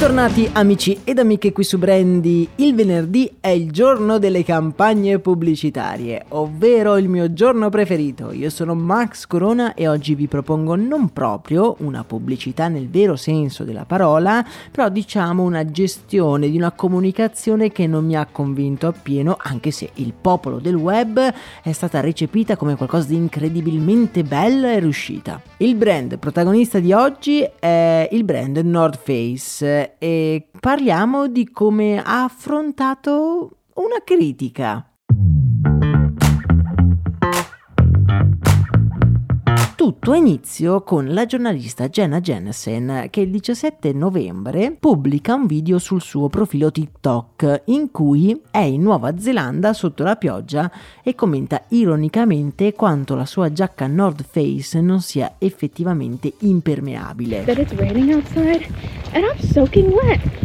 Bentornati amici ed amiche qui su Brandy. Il venerdì è il giorno delle campagne pubblicitarie, ovvero il mio giorno preferito. Io sono Max Corona e oggi vi propongo non proprio una pubblicità nel vero senso della parola, però diciamo una gestione di una comunicazione che non mi ha convinto appieno, anche se il popolo del web è stata recepita come qualcosa di incredibilmente bella e riuscita. Il brand protagonista di oggi è il brand North Face e parliamo di come ha affrontato una critica. Tutto ha inizio con la giornalista Jenna Jensen che il 17 novembre pubblica un video sul suo profilo TikTok in cui è in Nuova Zelanda sotto la pioggia e commenta ironicamente quanto la sua giacca North Face non sia effettivamente impermeabile.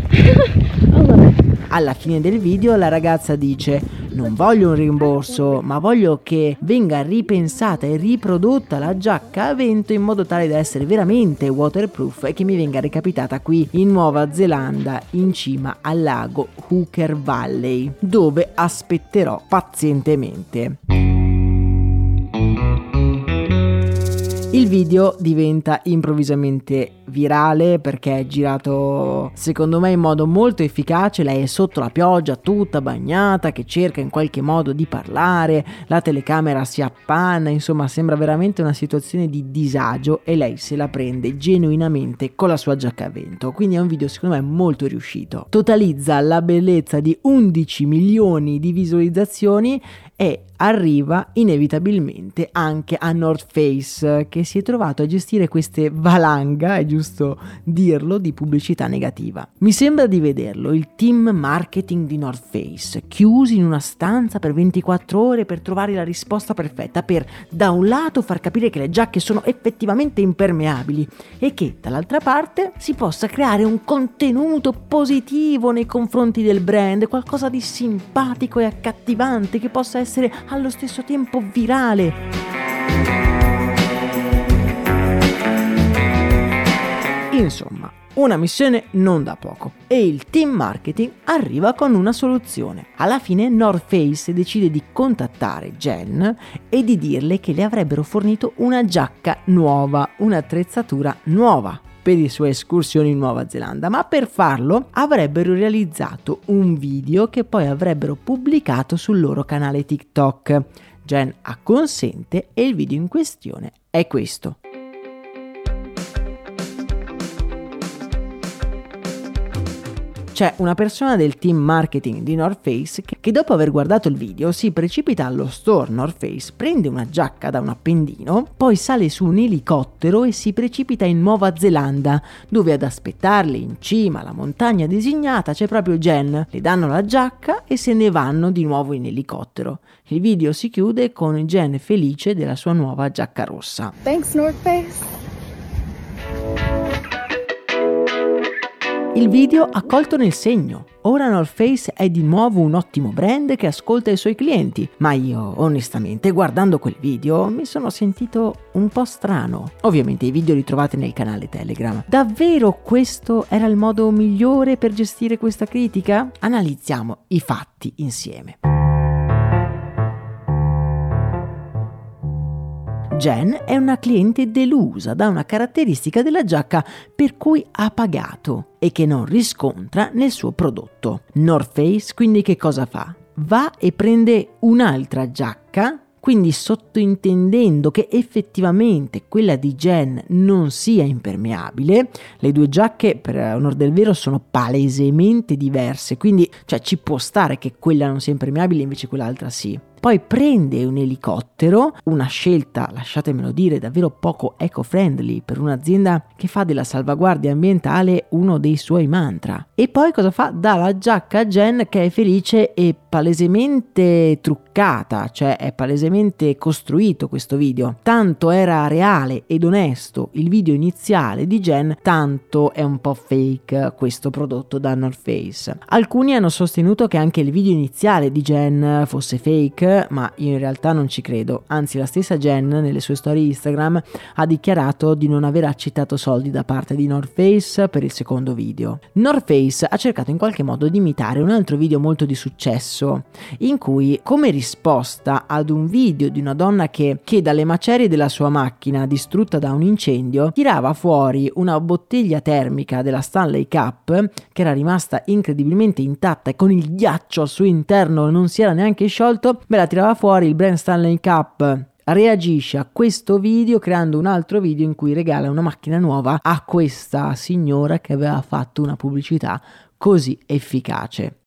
Alla fine del video la ragazza dice non voglio un rimborso, ma voglio che venga ripensata e riprodotta la giacca a vento in modo tale da essere veramente waterproof e che mi venga recapitata qui in Nuova Zelanda, in cima al lago Hooker Valley, dove aspetterò pazientemente. Il video diventa improvvisamente virale perché è girato secondo me in modo molto efficace, lei è sotto la pioggia tutta bagnata che cerca in qualche modo di parlare, la telecamera si appanna, insomma sembra veramente una situazione di disagio e lei se la prende genuinamente con la sua giacca a vento, quindi è un video secondo me molto riuscito. Totalizza la bellezza di 11 milioni di visualizzazioni e arriva inevitabilmente anche a North Face che si è trovato a gestire queste valanga, è giusto dirlo, di pubblicità negativa. Mi sembra di vederlo, il team marketing di North Face, chiusi in una stanza per 24 ore per trovare la risposta perfetta per da un lato far capire che le giacche sono effettivamente impermeabili e che dall'altra parte si possa creare un contenuto positivo nei confronti del brand, qualcosa di simpatico e accattivante che possa essere allo stesso tempo virale. Insomma, una missione non da poco e il team marketing arriva con una soluzione. Alla fine North Face decide di contattare Jen e di dirle che le avrebbero fornito una giacca nuova, un'attrezzatura nuova per le sue escursioni in Nuova Zelanda, ma per farlo avrebbero realizzato un video che poi avrebbero pubblicato sul loro canale TikTok. Jen acconsente e il video in questione è questo. C'è una persona del team marketing di North Face che dopo aver guardato il video si precipita allo store North Face, prende una giacca da un appendino, poi sale su un elicottero e si precipita in Nuova Zelanda, dove ad aspettarli in cima alla montagna designata c'è proprio Jen. Le danno la giacca e se ne vanno di nuovo in elicottero. Il video si chiude con Jen felice della sua nuova giacca rossa. Thanks North Face. Il video ha colto nel segno. ora North Face è di nuovo un ottimo brand che ascolta i suoi clienti, ma io onestamente guardando quel video mi sono sentito un po' strano. Ovviamente i video li trovate nel canale Telegram. Davvero questo era il modo migliore per gestire questa critica? Analizziamo i fatti insieme. Jen è una cliente delusa da una caratteristica della giacca per cui ha pagato e che non riscontra nel suo prodotto. North Face quindi che cosa fa? Va e prende un'altra giacca quindi sottointendendo che effettivamente quella di Jen non sia impermeabile, le due giacche per onor del vero sono palesemente diverse, quindi cioè, ci può stare che quella non sia impermeabile invece quell'altra sì poi prende un elicottero, una scelta, lasciatemelo dire, davvero poco eco-friendly per un'azienda che fa della salvaguardia ambientale uno dei suoi mantra. E poi cosa fa? Dà la giacca a Jen che è felice e palesemente truccata, cioè è palesemente costruito questo video. Tanto era reale ed onesto il video iniziale di Jen, tanto è un po' fake questo prodotto da North Face. Alcuni hanno sostenuto che anche il video iniziale di Jen fosse fake, ma io in realtà non ci credo. Anzi, la stessa Jen nelle sue storie Instagram ha dichiarato di non aver accettato soldi da parte di North Face per il secondo video. North Face ha cercato in qualche modo di imitare un altro video molto di successo, in cui, come risposta ad un video di una donna che, che dalle macerie della sua macchina distrutta da un incendio, tirava fuori una bottiglia termica della Stanley Cup che era rimasta incredibilmente intatta e con il ghiaccio al suo interno non si era neanche sciolto, me tirava fuori il Brand Stanley Cup reagisce a questo video creando un altro video in cui regala una macchina nuova a questa signora che aveva fatto una pubblicità così efficace.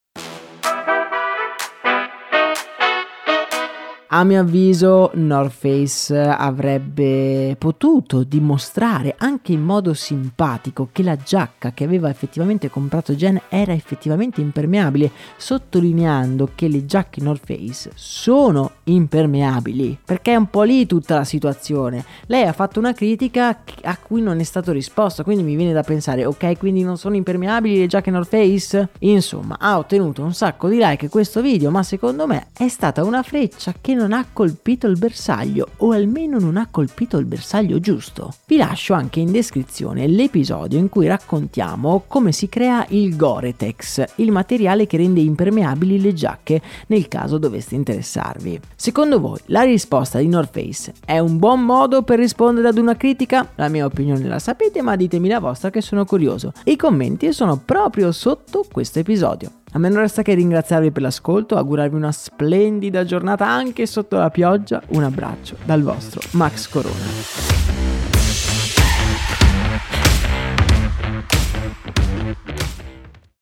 A mio avviso North Face avrebbe potuto dimostrare anche in modo simpatico che la giacca che aveva effettivamente comprato Jen era effettivamente impermeabile, sottolineando che le giacche North Face sono impermeabili, perché è un po' lì tutta la situazione. Lei ha fatto una critica a cui non è stato risposto, quindi mi viene da pensare, ok, quindi non sono impermeabili le giacche North Face? Insomma, ha ottenuto un sacco di like questo video, ma secondo me è stata una freccia che non ha colpito il bersaglio o almeno non ha colpito il bersaglio giusto. Vi lascio anche in descrizione l'episodio in cui raccontiamo come si crea il Gore-Tex, il materiale che rende impermeabili le giacche nel caso doveste interessarvi. Secondo voi la risposta di North Face è un buon modo per rispondere ad una critica? La mia opinione la sapete, ma ditemi la vostra che sono curioso. I commenti sono proprio sotto questo episodio. A me non resta che ringraziarvi per l'ascolto, augurarvi una splendida giornata anche sotto la pioggia. Un abbraccio dal vostro Max Corona.